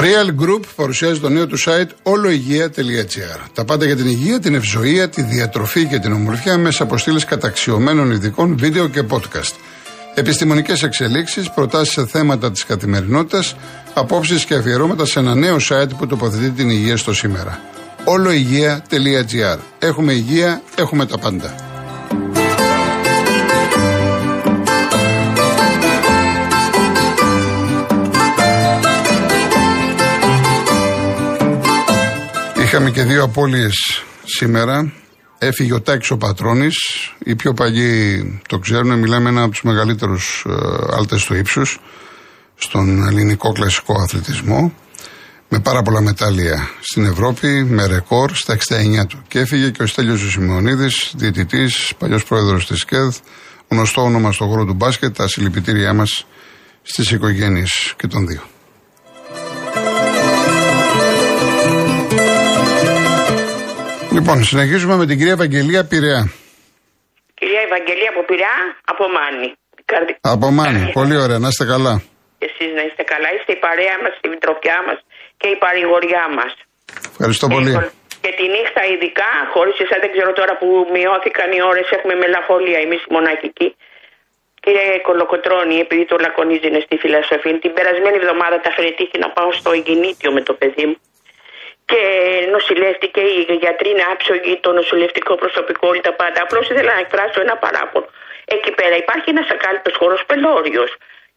Real Group παρουσιάζει το νέο του site oloigia.gr. Τα πάντα για την υγεία, την ευζοία, τη διατροφή και την ομορφιά μέσα από στήλες καταξιωμένων ειδικών βίντεο και podcast. Επιστημονικές εξελίξεις, προτάσεις σε θέματα της καθημερινότητας, απόψεις και αφιερώματα σε ένα νέο site που τοποθετεί την υγεία στο σήμερα. oloigia.gr. Έχουμε υγεία, έχουμε τα πάντα. Είχαμε και δύο απώλειες σήμερα. Έφυγε ο Τάκης ο Πατρώνης. Οι πιο παλιοί το ξέρουν. Μιλάμε ένα από τους μεγαλύτερους ε, άλτες του ύψους στον ελληνικό κλασικό αθλητισμό. Με πάρα πολλά μετάλλια στην Ευρώπη, με ρεκόρ στα 69 του. Και έφυγε και ο Στέλιος Ζωσιμεωνίδης, διαιτητής, παλιός πρόεδρος της ΚΕΔ, γνωστό όνομα στον χώρο του μπάσκετ, τα συλληπιτήριά μας στις οικογένειες και των δύο. Λοιπόν, συνεχίζουμε με την κυρία Ευαγγελία Πειραιά. Κυρία Ευαγγελία από Πειραιά, από Μάνη. Από Μάνη, πολύ ωραία, να είστε καλά. Εσείς να είστε καλά, είστε η παρέα μας, η μητροφιά μας και η παρηγοριά μας. Ευχαριστώ πολύ. Λοιπόν, και τη νύχτα ειδικά, χωρίς εσά δεν ξέρω τώρα που μειώθηκαν οι ώρες, έχουμε μελαφόλια εμείς οι μοναχικοί. Κύριε Κολοκοτρόνη, επειδή το λακωνίζει είναι στη φιλοσοφία, την περασμένη εβδομάδα τα φρετήχη να πάω στο εγκινήτιο με το παιδί μου και νοσηλεύτηκε, οι γιατροί είναι άψογοι, το νοσηλευτικό προσωπικό, όλοι τα πάντα. Απλώς ήθελα να εκφράσω ένα παράπονο. Εκεί πέρα υπάρχει ένας ακάλυπτος χώρος πελώριος.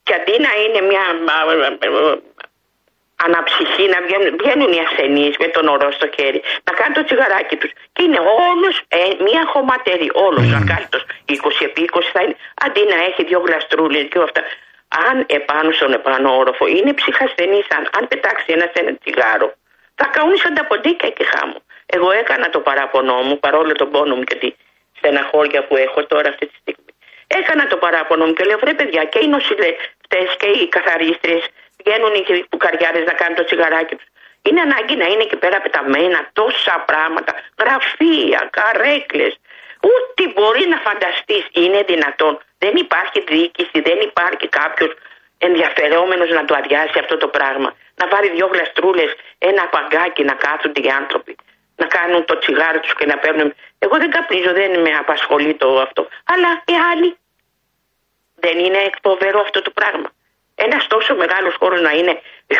Και αντί να είναι μια αναψυχή, να βγαίνουν, βγαίνουν οι ασθενείς με τον ορό στο χέρι, να κάνουν το τσιγαράκι τους. Και είναι όλος ε, μια χωματερή, όλος mm. ακάλυπτος. 20 επί 20 θα είναι. Αντί να έχει δύο γλαστρούλες και όλα αυτά. Αν επάνω στον επάνω όροφο είναι ψυχασθενής, αν, αν πετάξει ένα ένα τσιγάρο, θα καούν σαν τα ποντίκια και χάμω. Εγώ έκανα το παράπονό μου, παρόλο τον πόνο μου και τη στεναχώρια που έχω τώρα αυτή τη στιγμή. Έκανα το παράπονο μου και λέω: Βρε παιδιά, και οι νοσηλευτές και οι καθαρίστρε βγαίνουν οι πουκαριάδε να κάνουν το τσιγαράκι τους. Είναι ανάγκη να είναι εκεί πέρα πεταμένα τόσα πράγματα, γραφεία, καρέκλες. Ούτε μπορεί να φανταστείς, είναι δυνατόν. Δεν υπάρχει διοίκηση, δεν υπάρχει κάποιος ενδιαφερόμενος να το αδειάσει αυτό το πράγμα. Να βάλει δυο γλαστρούλες, ένα παγκάκι να κάθονται οι άνθρωποι. Να κάνουν το τσιγάρο τους και να παίρνουν. Εγώ δεν καπνίζω, δεν με απασχολεί το αυτό. Αλλά οι άλλοι. Δεν είναι εκποβερό αυτό το πράγμα. Ένας τόσο μεγάλος χώρος να είναι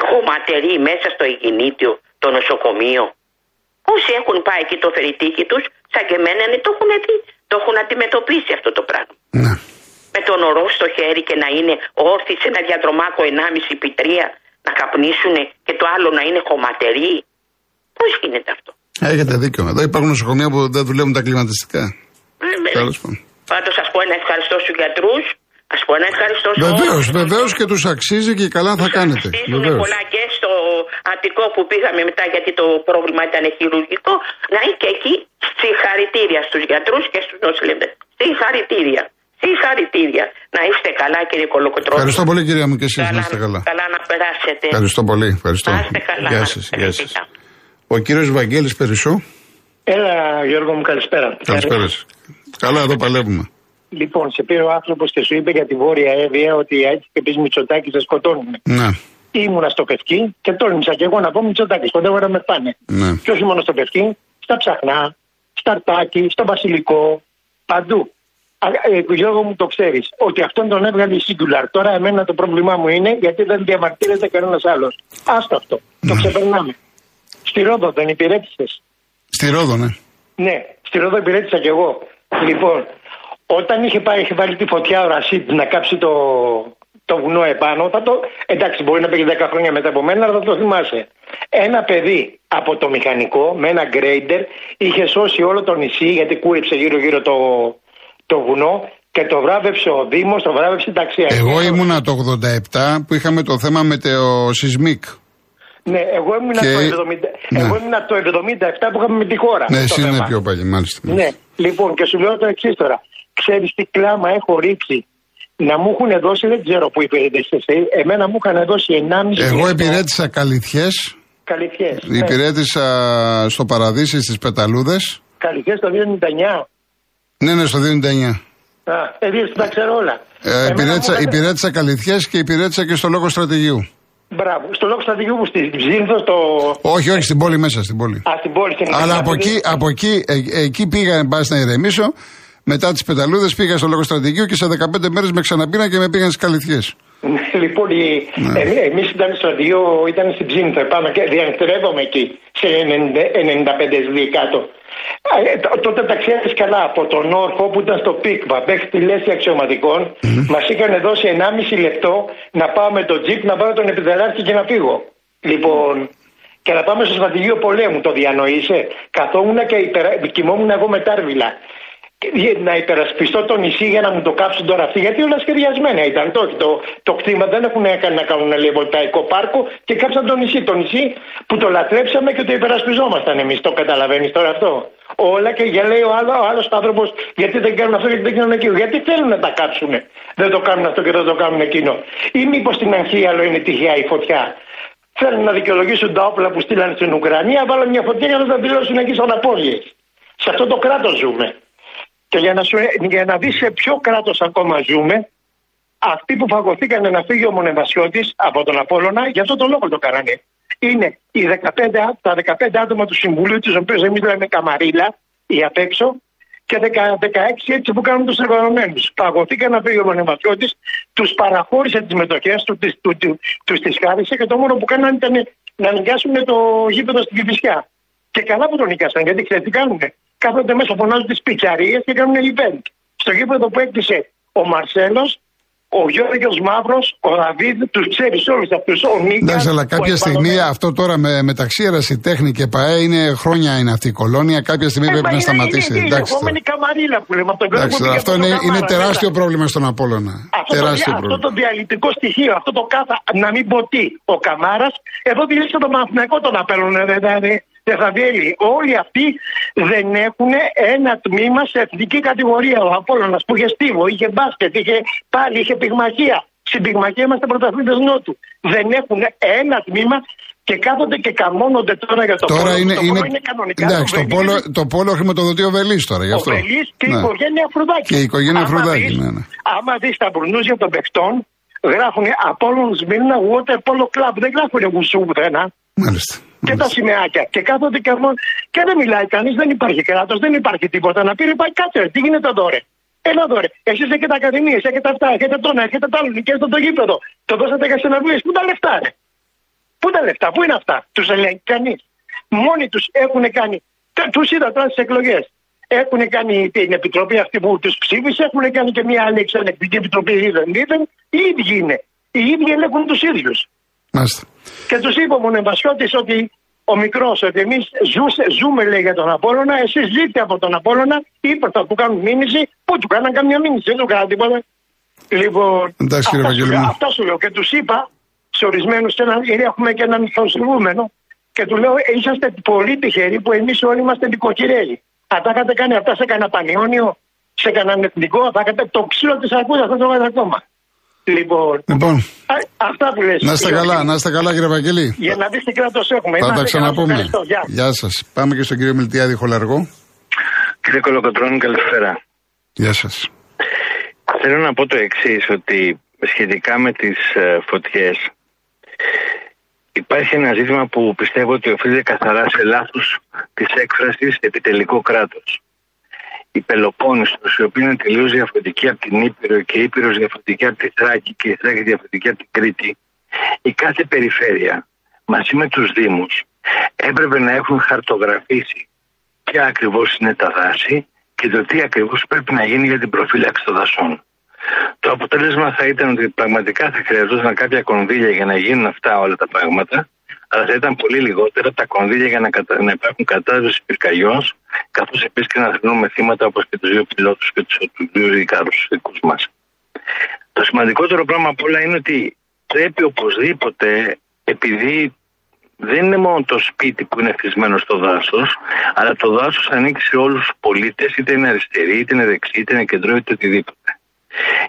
χωματερή μέσα στο εγκινήτιο, το νοσοκομείο. Όσοι έχουν πάει εκεί το φεριτίκι τους, σαν και εμένα, το έχουν δει, το έχουν αντιμετωπίσει αυτό το πράγμα. Ναι με τον ορό στο χέρι και να είναι όρθιοι σε ένα διαδρομάκο 1,5 επί 3 να καπνίσουν και το άλλο να είναι χωματερή. Πώς γίνεται αυτό; Έχετε δίκιο. Εδώ υπάρχουν νοσοκομεία που δεν δουλεύουν τα κλιματιστικά. Ε, Πάντως, ας πω ένα ευχαριστώ στους γιατρούς. Α πω ένα ευχαριστώ στους Βεβαίως, βεβαίως και τους αξίζει και καλά θα κάνετε. Βεβαίως. πολλά και στο Αττικό που πήγαμε μετά γιατί το πρόβλημα ήταν χειρουργικό. Να είναι και εκεί συγχαρητήρια στους γιατρούς και στους νοσηλευτές. Συγχαρητήρια. Συγχαρητήρια. Να είστε καλά, κύριε Κολοκοτρόνη. Ευχαριστώ πολύ, κυρία μου, και εσείς να είστε καλά. Καλά να περάσετε. Ευχαριστώ πολύ. Ευχαριστώ. Να είστε καλά. Γεια σας. Γεια σας. Ο κύριος Βαγγέλης Περισσό. Έλα, Γιώργο μου, καλησπέρα. Καλησπέρα. Καλά, εδώ παλεύουμε. Λοιπόν, σε πήρε ο άνθρωπος και σου είπε για τη Βόρεια Εύβοια ότι έτσι και πεις Μητσοτάκι σε σκοτώνουν. Ναι. Ήμουνα στο Πευκή και τόλμησα και εγώ να πω Μητσοτάκι. Κοντεύω να με πάνε. Ναι. Και όχι μόνο στο Πευκή, στα ψαχνά, στα Αρτάκι, στο Βασιλικό, παντού. Ε, Γιώργο μου το ξέρεις, ότι αυτόν τον έβγαλε η Σίγκουλαρ. Τώρα εμένα το πρόβλημά μου είναι γιατί δεν διαμαρτύρεται κανένας άλλος. Άστο αυτό. Το ξεπερνάμε. Στη Ρόδο δεν υπηρέτησες. Στη Ρόδο, ναι. Ναι, στη Ρόδο υπηρέτησα κι εγώ. Λοιπόν, όταν είχε, πάει, είχε βάλει τη φωτιά ο Ρασίτ να κάψει το, το βουνό επάνω, θα το. Εντάξει, μπορεί να πήγε 10 χρόνια μετά από μένα, αλλά θα το θυμάσαι. Ένα παιδί από το μηχανικό με ένα γκρέιντερ είχε σώσει όλο το νησί γιατί κούρεψε γύρω-γύρω το, το βουνό και το βράβευσε ο Δήμος, το βράβευσε η ταξία. Εγώ ήμουνα το 87 που είχαμε το θέμα με το σεισμικ. Ναι, εγώ ήμουνα, και... το, 70... ναι. εγώ ήμουνα το 77 που είχαμε με τη χώρα. Ναι, εσύ είναι πιο παλιό, μάλιστα, Ναι, λοιπόν, και σου λέω το εξής τώρα. Ξέρεις τι κλάμα έχω ρίξει; Να μου έχουν δώσει, δεν ξέρω που υπηρέτησε εσύ, εμένα μου είχαν δώσει 1,5 Εγώ υπηρέτησα καλυθιές. Καλυθιές. Υπηρέτησα ναι. στο παραδείσι στις Πεταλούδες. Καλυθιές το 1999. Ναι, ναι, στο 299. Α, επειδή τα ξέρω όλα. Ε, υπηρέτησα, υπηρέτησα καλυθιές και υπηρέτησα και στο λόγο στρατηγίου. Μπράβο. Στο λόγο στρατηγικού που στην Ψήνθο, στο. Όχι, όχι, στην πόλη μέσα, στην πόλη. Α, στην πόλη, στην Αλλά από εκεί, από εκεί, ε, εκεί πήγα, πα να ηρεμήσω. Μετά τις πεταλούδες πήγα στο λόγο στρατηγικού και σε 15 μέρες με ξαναπήρα και με πήγαν στις καλυθιές. Ναι, λοιπόν, Ναι. εμείς ήταν στο στρατηγείο, ήταν στην Ψήνθο, πάμε και διανυκτερεύομαι εκεί, σε 90 95 σβή κάτω. Ε, τ- τότε τα ξέρεις καλά, από τον Όρφο που ήταν στο Πίκβα μέχρι τη λέση αξιωματικών, μας είχαν δώσει 1,5 λεπτό να πάω με το τζιπ να πάρω τον επιδεράρχη και να φύγω. Λοιπόν, και να πάμε στο στρατηγείο πολέμου, το διανοείσαι. Καθόμουν και υπερα... κοιμόμουν εγώ με τάρβιλα. Και Να υπερασπιστώ το νησί για να μου το κάψουν τώρα αυτοί, γιατί όλα σχεδιασμένα ήταν. Το, το, το κτήμα δεν έχουν κάνει να κάνουν λεβολταϊκό πάρκο και κάψαν το νησί. Το νησί που το λατρέψαμε και το υπερασπιζόμασταν εμείς. Το καταλαβαίνεις τώρα αυτό; Όλα και για λέει ο άλλος ο άλλος άνθρωπος, γιατί δεν κάνουν αυτό, γιατί δεν κάνουν εκείνο. Γιατί θέλουν να τα κάψουν. Δεν το κάνουν αυτό και δεν το κάνουν εκείνο. Ή μήπως στην Αγχίαλο είναι τυχαία η φωτιά; Θέλουν να δικαιολογήσουν τα όπλα που στείλαν στην Ουκρανία, βάλαν μια φωτιά για να τα δηλώσουν εκεί σαν απώλειες. Σε αυτό το κράτος ζούμε. Και για να, σου, για να δεις σε ποιο κράτος ακόμα ζούμε, αυτοί που φαγωθήκαν να φύγει ο Μονεβασιώτης από τον Απόλλωνα, για αυτό το λόγο το κάνανε. Είναι οι 15, α- τα 15 άτομα του Συμβουλίου, τους οποίους εμείς λέμε καμαρίλα, ή απ' έξω, και 10 16 έτσι που κάνουν τους εργαζομένους. Φαγωθήκαν να φύγει ο Μονεβασιώτης, τους παραχώρησε τις μετοχές του, τις, του, του, τους τις χάρισε και το μόνο που κάνανε ήταν να νοικιάσουν το γήπεδο στην Κηφισιά. Και καλά που το νοικιάσαν, γιατί ξέρετε τι κάνουνε; Κάθονται μέσα, φωνάζουν τις πιτσαρίες και κάνουν event. Στο γήπεδο που έκτισε ο Μαρσέλος, ο Γιώργος Μαύρος, ο Δαβίδ, τους ξέρεις όλους αυτούς. Ο Νίκας. Εντάξει, αλλά κάποια στιγμή αυτό τώρα με, μεταξύ ερασιτέχνη και ΠαΕ είναι χρόνια είναι αυτή η κολόνια. Κάποια στιγμή πρέπει να σταματήσει. Ε, Είναι, είναι, Εντάξει, η λεγόμενη καμαρίλα που λέμε από τον Εντάξει, κόσμο. αυτό είναι, είναι τεράστιο πρόβλημα στον Απόλλωνα. Αυτό το, τεράστιο αυτό πρόβλημα. το διαλυτικό στοιχείο, αυτό το κάθε, να μην πω τι, ο Καμάρας, εδώ δηλήσε τον Παναθηναϊκό τον απέλουν, δηλαδή, Δεθαβιέλη. Όλοι αυτοί δεν έχουν ένα τμήμα σε εθνική κατηγορία. Ο Απόλλωνας που είχε στίβο, είχε μπάσκετ, είχε πάλι, είχε πυγμαχία. Στην πυγμαχία είμαστε πρωταθλητές Νότου. Δεν έχουν ένα τμήμα και κάθονται και καμώνονται τώρα για το Τώρα πόλο. είναι, το είναι, πόλο είναι κανονικά. εντάξει, το Βελής, πόλο, το πόλο χρηματοδοτεί ο Βελής τώρα γι' ο αυτό. Βελής και η Ναι. οικογένεια Φρουδάκη. Και η οικογένεια Άμα Φρουδάκη, δεις- ναι, ναι. Άμα δεις τα μπουρνούζια των παιχτών, γράφουν Απόλλων Σμύρνα Water Polo Club. Δεν γράφουν γουσού πουθενά. Μάλιστα. Και τα σημαίακια. Και κάθονται και μόνο. Και δεν μιλάει κανείς, δεν υπάρχει κράτος, δεν υπάρχει τίποτα. Να πει ρε πάει κάτσε, ρε, τι γίνεται εδώ ρε. Έλα εδώ ρε. Εσείς έχετε ακαδημίες, έχετε αυτά, έχετε τόνα, έχετε τα άλλο, νοικιάζετε το γήπεδο. Το δώσατε για συναυλίε. Πού τα λεφτά ρε. Πού τα λεφτά, πού είναι αυτά. Τους ελέγχει κανείς. Μόνοι τους έχουν κάνει. Τους είδα τώρα στις εκλογές. Έχουν κάνει την επιτροπή αυτή που τους ψήφισε, έχουν κάνει και μια άλλη εξελεκτική επιτροπή είδεν, είδεν. Οι ίδιοι είναι. Οι ίδιοι ελέγχουν τους ίδιους. Μάλιστα. Και τους είπε ο Μονεμπασιώτη ότι ο μικρός, ότι εμείς ζούμε λέει για τον Απόλωνα, εσείς ζείτε από τον Απόλωνα, είπε θα του κάνουν μήνυση. Πού του κάναν καμιά μήνυση, δεν του κάναν τίποτα. Λοιπόν, Εντάξει, κύριε αυτά, σου, Βαγγέλη μου. λέω- αυτά σου λέω. Και τους είπα σε ορισμένους, έχουμε και έναν ηθοσυμβούμενο, και του λέω, «Ε, είσαστε πολύ τυχεροί που εμείς όλοι είμαστε νοικοκυρέοι. Αν τα είχατε κάνει αυτά σε κανένα πανιόνιο, σε κανέναν εθνικό, θα είχατε το ξύλο της αρκούδας, θα το βάζετε ακόμα. Λοιπόν, Λοιπόν, α, αυτά που λες. να είστε καλά, να είστε καλά κύριε Βαγγελή. Για να δεις τι κράτος έχουμε. Θα Να τα είστε καλά, ξαναπούμε. ευχαριστώ. Γεια. Γεια σας. Πάμε και στον κύριο Μιλτιάδη Χολαργό. Κύριε Κολοκοτρώνη, καλησπέρα. Γεια σας. Θέλω να πω το εξής ότι σχετικά με τις ε, φωτιές υπάρχει ένα ζήτημα που πιστεύω ότι οφείλεται καθαρά σε λάθος της έκφρασης επιτελικό κράτος. Η Πελοπόννησος, η οποία είναι τελείως διαφορετική από την Ήπειρο και η Ήπειρος διαφορετική από τη Θράκη και η Θράκη διαφορετική από την Κρήτη, η κάθε περιφέρεια μαζί με τους Δήμους έπρεπε να έχουν χαρτογραφήσει ποια ακριβώς είναι τα δάση και το τι ακριβώς πρέπει να γίνει για την προφύλαξη των δασών. Το αποτέλεσμα θα ήταν ότι πραγματικά θα χρειαζόταν κάποια κονδύλια για να γίνουν αυτά όλα τα πράγματα, αλλά θα ήταν πολύ λιγότερα τα κονδύλια για να, κατα... να υπάρχουν κατάδοση πυρκαγιών, καθώς επίσης και να θρυνούμε θύματα όπως και τους δύο πιλότους και τους δύο δικάρου δικούς μας. Το σημαντικότερο πράγμα απ' όλα είναι ότι πρέπει οπωσδήποτε, επειδή δεν είναι μόνο το σπίτι που είναι χτισμένο στο δάσος, αλλά το δάσος ανήκει σε όλους τους πολίτες, είτε είναι αριστεροί, είτε είναι δεξιοί, είτε είναι κεντρό, είτε οτιδήποτε.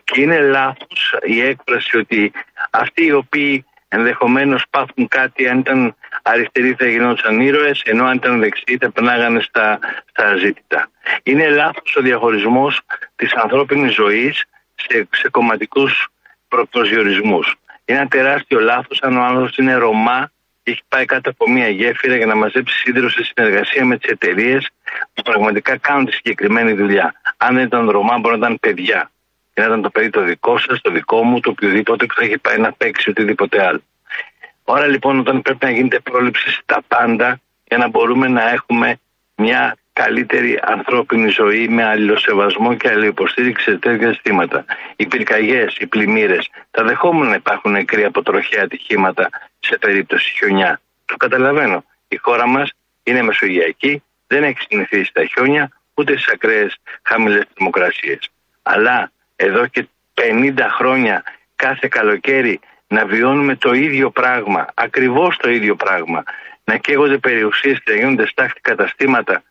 Και είναι λάθος η έκφραση ότι αυτοί οι οποίοι ενδεχομένως πάθουν κάτι, αν ήταν αριστεροί θα γινόταν ήρωες, ενώ αν ήταν δεξιοί θα περνάγανε στα, στα ζήτητα. Είναι λάθος ο διαχωρισμός της ανθρώπινης ζωής σε, σε κομματικούς προσδιορισμού. Είναι ένα τεράστιο λάθος αν ο άνθρωπος είναι Ρωμά και έχει πάει κάτω από μια γέφυρα για να μαζέψει σίδηρο σε συνεργασία με τις εταιρείες που πραγματικά κάνουν τη συγκεκριμένη δουλειά. Αν δεν ήταν Ρωμά, μπορεί να ήταν παιδιά. Και να ήταν το παιδί το δικό σας, το δικό μου, το οποιοδήποτε που θα έχει πάει να παίξει οτιδήποτε άλλο. Ώρα λοιπόν όταν πρέπει να γίνεται πρόληψη στα πάντα για να μπορούμε να έχουμε μια καλύτερη ανθρώπινη ζωή με αλληλοσεβασμό και αλληλοποστήριξη σε τέτοια ζητήματα. Οι πυρκαγιές, οι πλημμύρες, τα δεχόμενα να υπάρχουν νεκροί από τροχαία ατυχήματα σε περίπτωση χιονιά. Το καταλαβαίνω. Η χώρα μας είναι μεσογειακή, δεν έχει συνηθίσει τα χιόνια ούτε στις ακραίες χαμηλές θερμοκρασίες. Αλλά εδώ και 50 χρόνια κάθε καλοκαίρι να βιώνουμε το ίδιο πράγμα, ακριβώς το ίδιο πράγμα, να καίγονται περιουσίες και να γίνονται στάχτη καταστήματα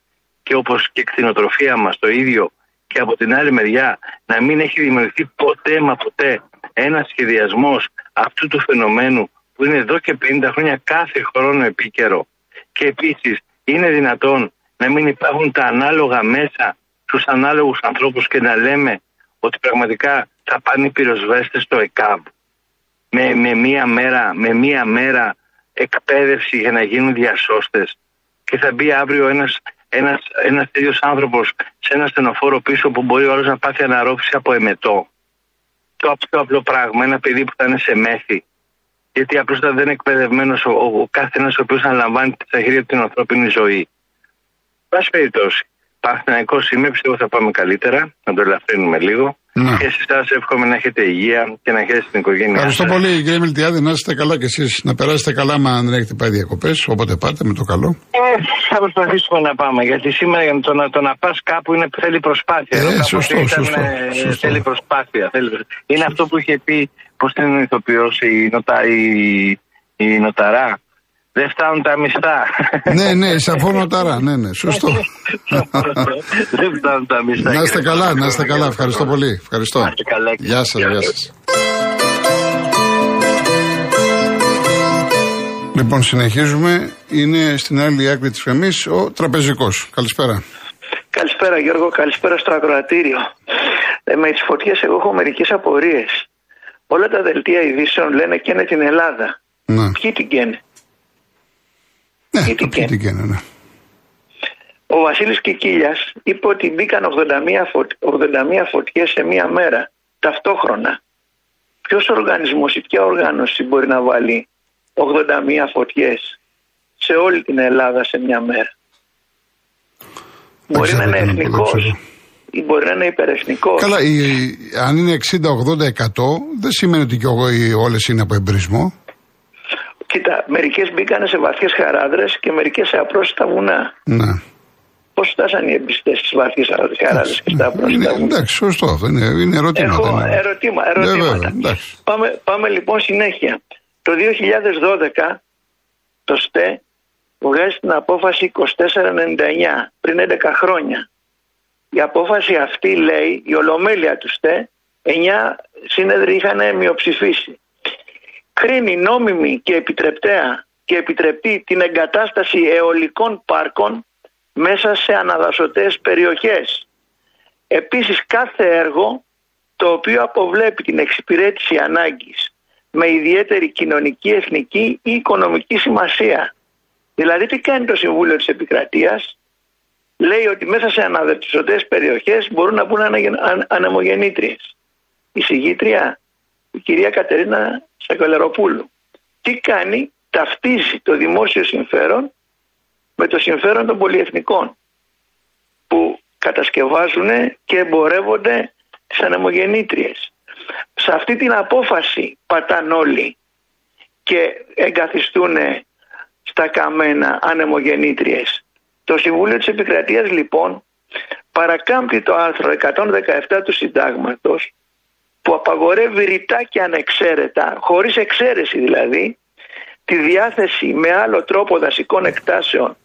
και όπως και η κτηνοτροφία μας το ίδιο και από την άλλη μεριά να μην έχει δημιουργηθεί ποτέ μα ποτέ ένας σχεδιασμός αυτού του φαινομένου που είναι εδώ και 50 χρόνια κάθε χρόνο επίκαιρο. Και επίσης είναι δυνατόν να μην υπάρχουν τα ανάλογα μέσα στους ανάλογους ανθρώπους και να λέμε ότι πραγματικά θα πάνε οι πυροσβέστες στο ΕΚΑΒ με, με, μία μέρα, με μία μέρα εκπαίδευση για να γίνουν διασώστες και θα μπει αύριο ένας, ένας, ένας τέτοιος άνθρωπος σε ένα στενοφόρο πίσω που μπορεί όλος να πάθει αναρρόφηση από εμετό. Το πιο απλό πράγμα, ένα παιδί που θα είναι σε μέθη. Γιατί απλώς δεν είναι εκπαιδευμένος ο, ο, ο κάθε ένας ο οποίος αναλαμβάνει τα χέρια την ανθρώπινη ζωή. Πάση περιπτώσει, Παναθηναϊκό είμαι, πιστεύω θα πάμε καλύτερα, να το ελαφρύνουμε λίγο. Ναι. Και σε εσά εύχομαι να έχετε υγεία και να έχετε την οικογένειά Ευχαριστώ πολύ κύριε Μιλτιάδη, να είστε καλά κι εσείς. Να περάσετε καλά, μα δεν έχετε πάει διακοπές. Όποτε πάτε με το καλό. Ε, θα προσπαθήσουμε να πάμε. Γιατί σήμερα για το να, το να πας κάπου είναι, θέλει προσπάθεια. Ε, σωστό, ήταν, σωστό, ε, σωστό. Θέλει προσπάθεια. Θέλει... Είναι αυτό που είχε πει, πώς την ηθοποιό, η, νοτα, η, η Νοταρά. Δεν φτάνουν τα μισθά. ναι, ναι, σαφώ νοταρά. Ναι, ναι, σωστό. Δεν φτάνουν τα μισθά. Να είστε καλά, να είστε καλά. Ευχαριστώ πολύ. Ευχαριστώ. Να είστε καλά. Γεια σας, γεια σας. Λοιπόν, συνεχίζουμε. Είναι στην άλλη άκρη της γραμμής ο τραπεζικός. Καλησπέρα. Καλησπέρα Γιώργο, καλησπέρα στο ακροατήριο. Ε, με τις φωτιές εγώ έχω μερικές απορίες. Όλα τα δελτία ειδήσεων λένε και είναι την Ελλάδα. Ναι. Ποιοι την καίνε; Ναι, Τι το την καίνε. τι καίνε, ναι. Ο Βασίλης Κικίλιας είπε ότι μπήκαν 81, φω... 81 φωτιές σε μία μέρα, ταυτόχρονα. Ποιος οργανισμός ή ποια οργάνωση μπορεί να βάλει 81 φωτιές σε όλη την Ελλάδα σε μία μέρα; Δεν Μπορεί να ξέρω είναι τι να πω, δεν εθνικός ξέρω. ή μπορεί να είναι υπερεθνικός; Καλά, η, αν είναι 60-80-100, δεν σημαίνει ότι και όλες είναι από εμπρισμό. Κοίτα, μερικές μπήκαν σε βαθιές χαράδρες και μερικές σε απρόσιτα βουνά. Ναι. Πώς φτάσαν οι εμπιστές στις βαθιές χαράδρες και στα είναι, απρόσιτα βουνά; εντάξει, σωστό αυτό. Είναι, είναι ερώτημα. Έχω δεν είναι. ερωτήμα, Ναι, ερωτήματα. βέβαια, εντάξει. πάμε, πάμε λοιπόν συνέχεια. Το 2012 το ΣΤΕ βγάζει την απόφαση 2499 πριν 11 χρόνια. Η απόφαση αυτή λέει, η ολομέλεια του ΣΤΕ, 9 σύνεδροι είχαν μειοψηφίσει. Κρίνει νόμιμη και επιτρεπτέα και επιτρεπτή την εγκατάσταση αιωλικών πάρκων μέσα σε αναδασωτές περιοχές. Επίσης κάθε έργο το οποίο αποβλέπει την εξυπηρέτηση ανάγκης με ιδιαίτερη κοινωνική, εθνική ή οικονομική σημασία. Δηλαδή τι κάνει το Συμβούλιο της Επικρατείας, λέει ότι μέσα σε αναδεσσωτές περιοχές μπορούν να μπουν αναγεν- αν- ανεμογεννήτριες. Η συγγήτρια, η κυρία Κατερίνα Σακολεροπούλου, τι κάνει, ταυτίζει το δημόσιο συμφέρον με το συμφέρον των πολυεθνικών που κατασκευάζουν και εμπορεύονται τις ανεμογεννήτριες. Σε αυτή την απόφαση πατάν όλοι και εγκαθιστούν στα καμένα ανεμογεννήτριες. Το Συμβούλιο της Επικρατείας λοιπόν παρακάμπτει το άρθρο 117 του συντάγματος που απαγορεύει ρητά και ανεξαίρετα, χωρίς εξαίρεση δηλαδή, τη διάθεση με άλλο τρόπο δασικών εκτάσεων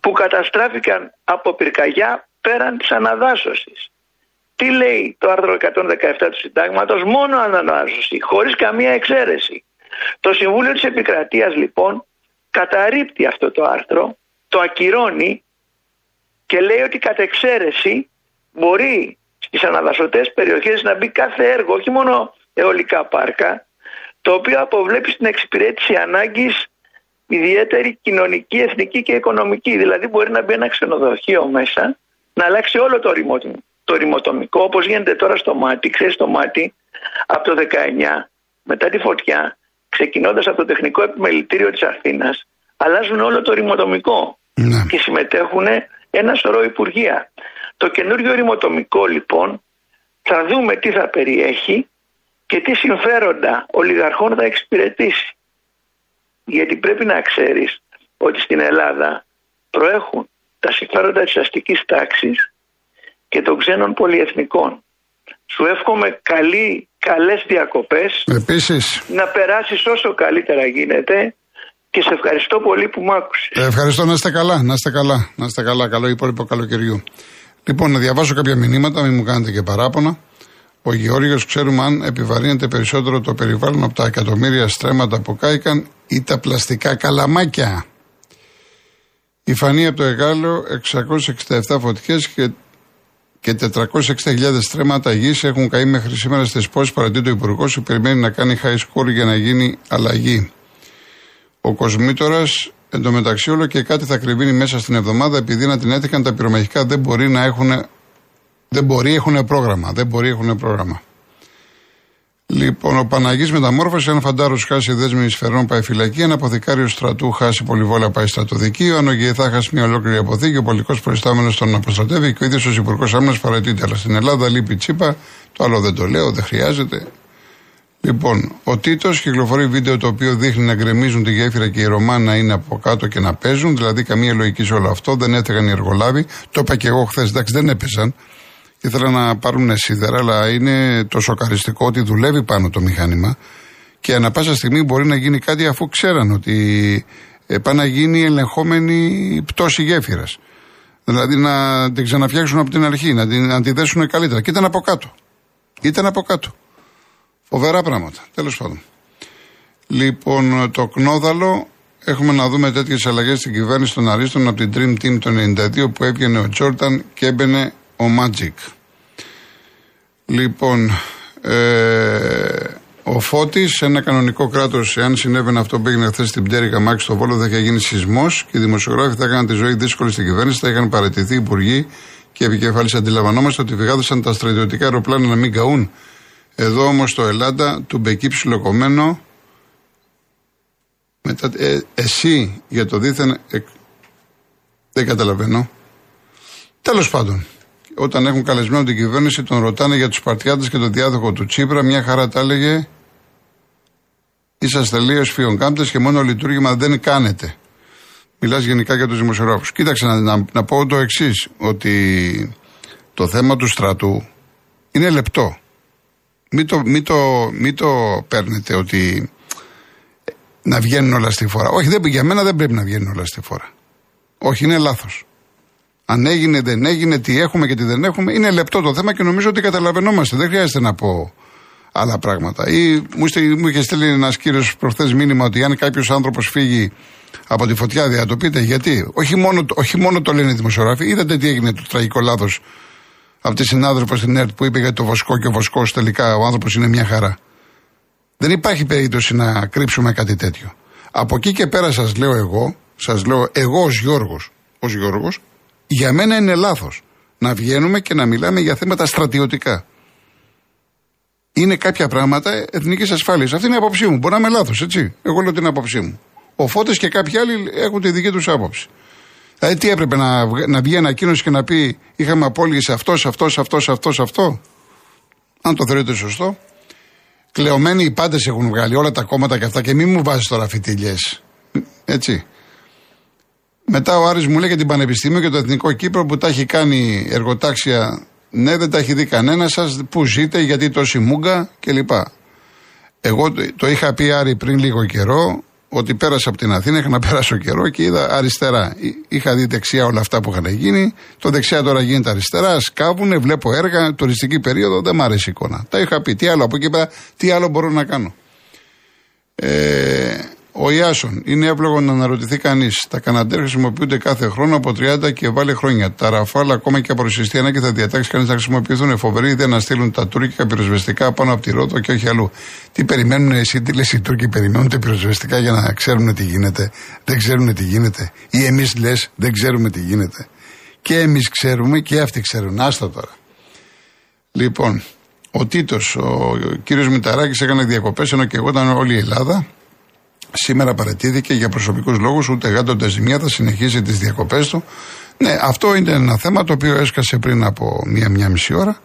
που καταστράφηκαν από πυρκαγιά πέραν της αναδάσωσης. Τι λέει το άρθρο 117 του συντάγματος, μόνο αναδάσωση, χωρίς καμία εξαίρεση. Το Συμβούλιο της Επικρατείας λοιπόν καταρρύπτει αυτό το άρθρο, το ακυρώνει και λέει ότι κατ' εξαίρεση μπορεί στις αναδασωτές περιοχές να μπει κάθε έργο, όχι μόνο αιωλικά πάρκα, το οποίο αποβλέπει στην εξυπηρέτηση ανάγκης ιδιαίτερη κοινωνική, εθνική και οικονομική. Δηλαδή μπορεί να μπει ένα ξενοδοχείο μέσα, να αλλάξει όλο το, ρημο, το ρημοτομικό, όπως γίνεται τώρα στο μάτι. Ξέρεις το μάτι από το 19 μετά τη φωτιά, ξεκινώντας από το τεχνικό επιμελητήριο της Αθήνας, αλλάζουν όλο το ρημοτομικό Ναι. και συμμετέχουν ένα σωρό υπουργεία. Το καινούριο ρημοτομικό λοιπόν θα δούμε τι θα περιέχει και τι συμφέροντα ολιγαρχών θα εξυπηρετήσει. Γιατί πρέπει να ξέρεις ότι στην Ελλάδα προέχουν τα συμφέροντα της αστικής τάξης και των ξένων πολυεθνικών. Σου εύχομαι καλή, καλές διακοπές, Επίσης, να περάσεις όσο καλύτερα γίνεται και σε ευχαριστώ πολύ που μ' άκουσες. Ε, ευχαριστώ να είστε καλά, να είστε καλά, να είστε καλά. Καλό υπόλοιπο καλοκαιριού. Λοιπόν, να διαβάσω κάποια μηνύματα, μην μου κάνετε και παράπονα. Ο Γεώργιος ξέρουμε αν επιβαρύνεται περισσότερο το περιβάλλον από τα εκατομμύρια στρέμματα που κάηκαν ή τα πλαστικά καλαμάκια. Η Φανή από το Εγάλο, 667 φωτιές και, και 460.000 στρέμματα γης έχουν καεί μέχρι σήμερα στις πόλεις παρατήτου ο Υπουργός που περιμένει να κάνει high score για να γίνει αλλαγή. Ο Κοσμήτορα, εντωμεταξύ όλο και κάτι θα κρυβίνει μέσα στην εβδομάδα επειδή να την έτυχαν τα πυρομαχικά δεν μπορεί να έχουν. Δεν μπορεί, έχουν πρόγραμμα. Δεν μπορεί, έχουν πρόγραμμα. Λοιπόν, ο Παναγής μεταμόρφωσε. Ένα φαντάρος χάσει δέσμη σφαιρών πάει φυλακή. Ένα αποθηκάριο στρατού χάσει πολυβόλα πάει στρατοδικείο. Αν ο Γεϊθά χάσει μια ολόκληρη αποθήκη. Ο πολιτικό προϊστάμενος τον αποστρατεύει και ο ίδιος ο Υπουργός Άμυνας παρατείται. Αλλά στην Ελλάδα λείπει τσίπα. Το άλλο δεν το λέω, δεν χρειάζεται. Λοιπόν, ο Τίτος κυκλοφορεί βίντεο το οποίο δείχνει να γκρεμίζουν τη γέφυρα και οι Ρωμά να είναι από κάτω και να παίζουν. Δηλαδή, καμία λογική σε όλο αυτό. Δεν έφταιγαν οι εργολάβοι. Το είπα και εγώ χθες, εντάξει, δεν έπαιζαν. Ήθελα να πάρουν σίδερα, αλλά είναι το σοκαριστικό ότι δουλεύει πάνω το μηχάνημα και ανα πάσα στιγμή μπορεί να γίνει κάτι αφού ξέραν ότι ε, πάει να γίνει ελεγχόμενη πτώση γέφυρας. Δηλαδή να την ξαναφτιάξουν από την αρχή, να την, να τη δέσουν καλύτερα. Και ήταν από κάτω. Ήταν από κάτω. Φοβερά πράγματα. Τέλος πάντων. Λοιπόν, το Κνόδαλο έχουμε να δούμε τέτοιες αλλαγές στην κυβέρνηση των Αρίστων από την Dream Team το 92 που έβγαινε ο Τζόρταν και έμπαινε ο Magic. Λοιπόν, ε, ο Φώτης, ένα κανονικό κράτος, εάν συνέβαινε αυτό που έγινε χθες στην Πτέρυγα Μάξι στο Βόλο, δεν θα γίνει σεισμός και οι δημοσιογράφοι θα έκαναν τη ζωή δύσκολη στην κυβέρνηση, θα είχαν παραιτηθεί υπουργοί και επικεφαλής. Αντιλαμβανόμαστε ότι φυγάδωσαν τα στρατιωτικά αεροπλάνα να μην καούν. Εδώ όμως στο Ελλάδα, του μπεκί ψιλοκομμένο, μετά, ε, εσύ για το δίθεν. Ε, δεν καταλαβαίνω. Τέλος πάντων, όταν έχουν καλεσμένο την κυβέρνηση, τον ρωτάνε για τους Παρτιάτε και τον διάδοχο του Τσίπρα. Μια χαρά τα έλεγε. Είσαστε λίγο φιονκάμπτες και μόνο λειτουργήμα δεν κάνετε. Μιλάς γενικά για τους δημοσιογράφους. Κοίταξε να, να, να πω το εξής, ότι το θέμα του στρατού είναι λεπτό. Μην το, μην το, μην το παίρνετε ότι να βγαίνουν όλα στη φορά. Όχι, δεν, για μένα δεν πρέπει να βγαίνουν όλα στη φορά. Όχι, είναι λάθος. Αν έγινε, δεν έγινε, τι έχουμε και τι δεν έχουμε, είναι λεπτό το θέμα και νομίζω ότι καταλαβαίνόμαστε. Δεν χρειάζεται να πω άλλα πράγματα. Ή μου, είστε, μου είχε στείλει ένας κύριος προχθές μήνυμα ότι αν κάποιος άνθρωπος φύγει από τη φωτιά, δεν θα το πείτε. Γιατί, όχι μόνο, όχι μόνο το λένε οι δημοσιογράφοι, είδατε τι έγινε το τραγικό λάθος από τη συνάδελφο στην ΕΡΤ που είπε για το Βοσκό και ο Βοσκός τελικά ο άνθρωπος είναι μια χαρά. Δεν υπάρχει περίπτωση να κρύψουμε κάτι τέτοιο. Από εκεί και πέρα σας λέω εγώ, σας λέω εγώ ως Γιώργος, ως Γιώργος, για μένα είναι λάθος να βγαίνουμε και να μιλάμε για θέματα στρατιωτικά. Είναι κάποια πράγματα εθνικής ασφάλειας. Αυτή είναι η άποψή μου. Μπορεί να είμαι λάθος, έτσι. Εγώ λέω την άποψή μου. Ο Φώτε και κάποιοι άλλοι έχουν τη δική τους άποψη. Δηλαδή, τι έπρεπε να, βγ- να βγει ανακοίνωση και να πει Είχαμε απώλειε σε αυτός, σε αυτός, σε αυτός, σε αυτός, σε αυτό. Αν το θεωρείτε σωστό. Κλεωμένοι οι πάντες έχουν βγάλει όλα τα κόμματα και αυτά και μην μου βάζεις τώρα φιτιλιέ. Έτσι. Μετά ο Άρης μου λέει για την Πανεπιστήμιο και το Εθνικό Κύπρο που τα έχει κάνει εργοτάξια. Ναι, δεν τα έχει δει κανένα σας. Πού ζείτε, γιατί τόση μούγκα κλπ. Εγώ το- το είχα πει Άρη πριν λίγο καιρό ότι πέρασα από την Αθήνα, είχα να περάσω καιρό και είδα αριστερά. Εί- Είχα δει δεξιά όλα αυτά που είχαν γίνει. Το δεξιά τώρα γίνεται αριστερά. Σκάβουνε, βλέπω έργα, τουριστική περίοδο, δεν μ' αρέσει η εικόνα. Τα είχα πει. Τι άλλο από εκεί πέρα, τι άλλο μπορώ να κάνω. Ε, Ο Ιάσον. Είναι εύλογο να αναρωτηθεί κανείς. Τα καναντέρ χρησιμοποιούνται κάθε χρόνο από 30 και βάλε χρόνια. Τα ραφάλ ακόμα και από ρωσιστή και θα διατάξει κανείς να χρησιμοποιηθούν. Φοβερή ιδέα να στείλουν τα τουρκικά πυροσβεστικά πάνω από τη Ρόδο και όχι αλλού. Τι περιμένουν εσύ, τι λες οι Τούρκοι, περιμένουν τα πυροσβεστικά για να ξέρουν τι γίνεται. Δεν ξέρουν τι γίνεται. Ή εμείς λες, δεν ξέρουμε τι γίνεται. Και εμείς ξέρουμε και αυτοί ξέρουν. Άστα τώρα. Λοιπόν, ο Τίτος, ο κύριος Μηταράκης έκανε διακοπές ενώ και εγώ ήταν όλη η Ελλάδα. Σήμερα παρατήθηκε για προσωπικούς λόγους, ούτε γάτοντα ζημιά θα συνεχίσει τις διακοπές του. Ναι, αυτό είναι ένα θέμα το οποίο έσκασε πριν από μία-μία μισή ώρα.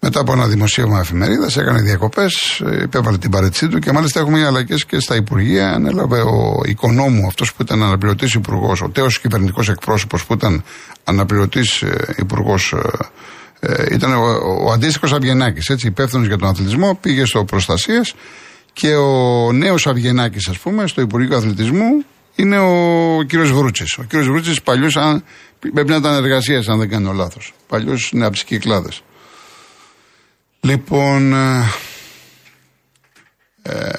Μετά από ένα δημοσίευμα εφημερίδας, έκανε διακοπές, υπέβαλε την παρέτησή του και μάλιστα έχουμε αλλαγές και στα Υπουργεία. Ανέλαβε ο οικονόμου, αυτός που ήταν αναπληρωτής υπουργός, ο τέος κυβερνητικός εκπρόσωπος που ήταν αναπληρωτής ε, υπουργός ε, ε, ήταν ο, ο αντίστοιχος Αβγενάκης, έτσι, υπεύθυνος για τον αθλητισμό, πήγε στο προστασίας και ο νέος Αβγενάκη, ας πούμε, στο Υπουργείο Αθλητισμού είναι ο κύριος Βρούτσης. Ο κύριος Βρούτσης παλιός, πρέπει να ήταν εργασίας, αν δεν κάνω λάθος. Παλιός είναι από τις κυκλάδες. Λοιπόν. Ε, ε,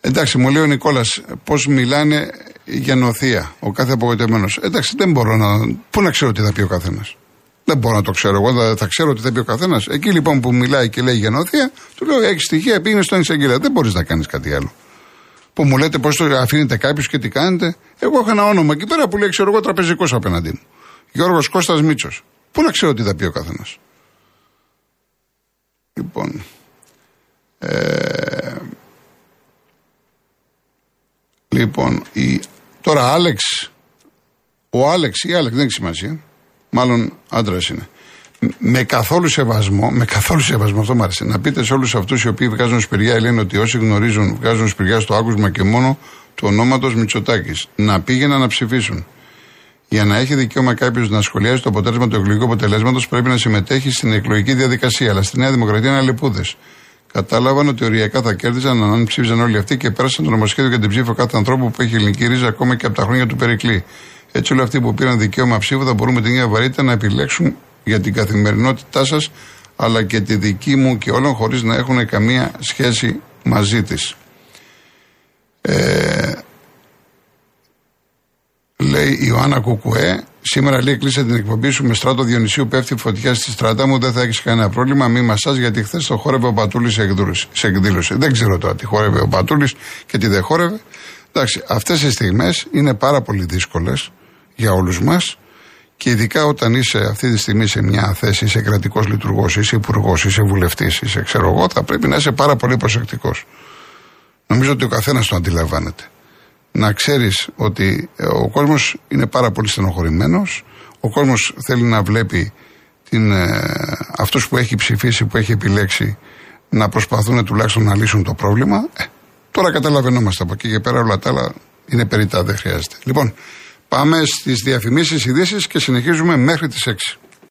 εντάξει, μου λέει ο Νικόλας, πώς μιλάνε για νοθεία, ο κάθε απογοητευμένος. Εντάξει, δεν μπορώ να. Πού να ξέρω τι θα πει ο καθένας. Δεν μπορώ να το ξέρω. Εγώ θα, ξέρω τι θα πει ο καθένας. Εκεί λοιπόν που μιλάει και λέει για νοθεία, του λέω: Έχεις στοιχεία, πήγαινε στον εισαγγελέα. Δεν μπορείς να κάνεις κάτι άλλο. Που μου λέτε πώς το αφήνετε κάποιος και τι κάνετε. Εγώ έχω ένα όνομα εκεί πέρα που λέει: Ξέρω εγώ τραπεζικός απέναντί μου. Γιώργος Κώστας Μίτσος. Πού να ξέρω τι θα πει ο καθένας. Λοιπόν. Ε, λοιπόν, η, τώρα Άλεξ, ο Άλεξ ή Άλεξ δεν έχει σημασία, μάλλον άντρας είναι. Με καθόλου σεβασμό, με καθόλου σεβασμό, αυτό μου άρεσε. Να πείτε σε όλους αυτούς οι οποίοι βγάζουν σπηριά, λένε ότι όσοι γνωρίζουν, βγάζουν σπηριά στο άκουσμα και μόνο του ονόματος Μητσοτάκης, να πήγαιναν να ψηφίσουν. Για να έχει δικαίωμα κάποιος να σχολιάζει το αποτέλεσμα του εκλογικού αποτελέσματος, πρέπει να συμμετέχει στην εκλογική διαδικασία. Αλλά στη Νέα Δημοκρατία είναι αλεπούδες. Κατάλαβαν ότι οριακά θα κέρδιζαν αν ψήφιζαν όλοι αυτοί και πέρασαν το νομοσχέδιο για την ψήφο κάθε ανθρώπου που έχει ελληνική ρίζα ακόμα και από τα χρόνια του Περικλή. Έτσι, όλοι αυτοί που πήραν δικαίωμα ψήφου θα μπορούν με την ίδια βαρύτητα να επιλέξουν για την καθημερινότητά σας, αλλά και τη δική μου και όλων χωρίς να έχουν καμία σχέση μαζί της. Ε, λέει η Ιωάννα Κουκουέ. Σήμερα λέει κλείσε την εκπομπή σου με στράτο Διονυσίου. Πέφτει φωτιά στη στρατά μου. Δεν θα έχεις κανένα πρόβλημα. Μη μασά γιατί χθες το χόρευε ο Πατούλης σε εκδήλωση. Δεν ξέρω τώρα τι χόρευε ο Πατούλης και τι δεν χόρευε. Εντάξει, αυτές οι στιγμές είναι πάρα πολύ δύσκολες για όλους μας. Και ειδικά όταν είσαι αυτή τη στιγμή σε μια θέση, είσαι κρατικός λειτουργός, είσαι υπουργός, είσαι βουλευτής, είσαι ξέρω εγώ, θα πρέπει να είσαι πάρα πολύ προσεκτικός. Νομίζω ότι ο καθένας το αντιλαμβάνεται να ξέρεις ότι ε, ο κόσμος είναι πάρα πολύ στενοχωρημένος, ο κόσμος θέλει να βλέπει την, ε, αυτούς που έχει ψηφίσει, που έχει επιλέξει να προσπαθούν τουλάχιστον να λύσουν το πρόβλημα. Ε, τώρα καταλαβαίνόμαστε από εκεί και πέρα όλα τα άλλα είναι περίτα, δεν χρειάζεται. Λοιπόν, πάμε στις διαφημίσεις, ειδήσεις και συνεχίζουμε μέχρι τις 6.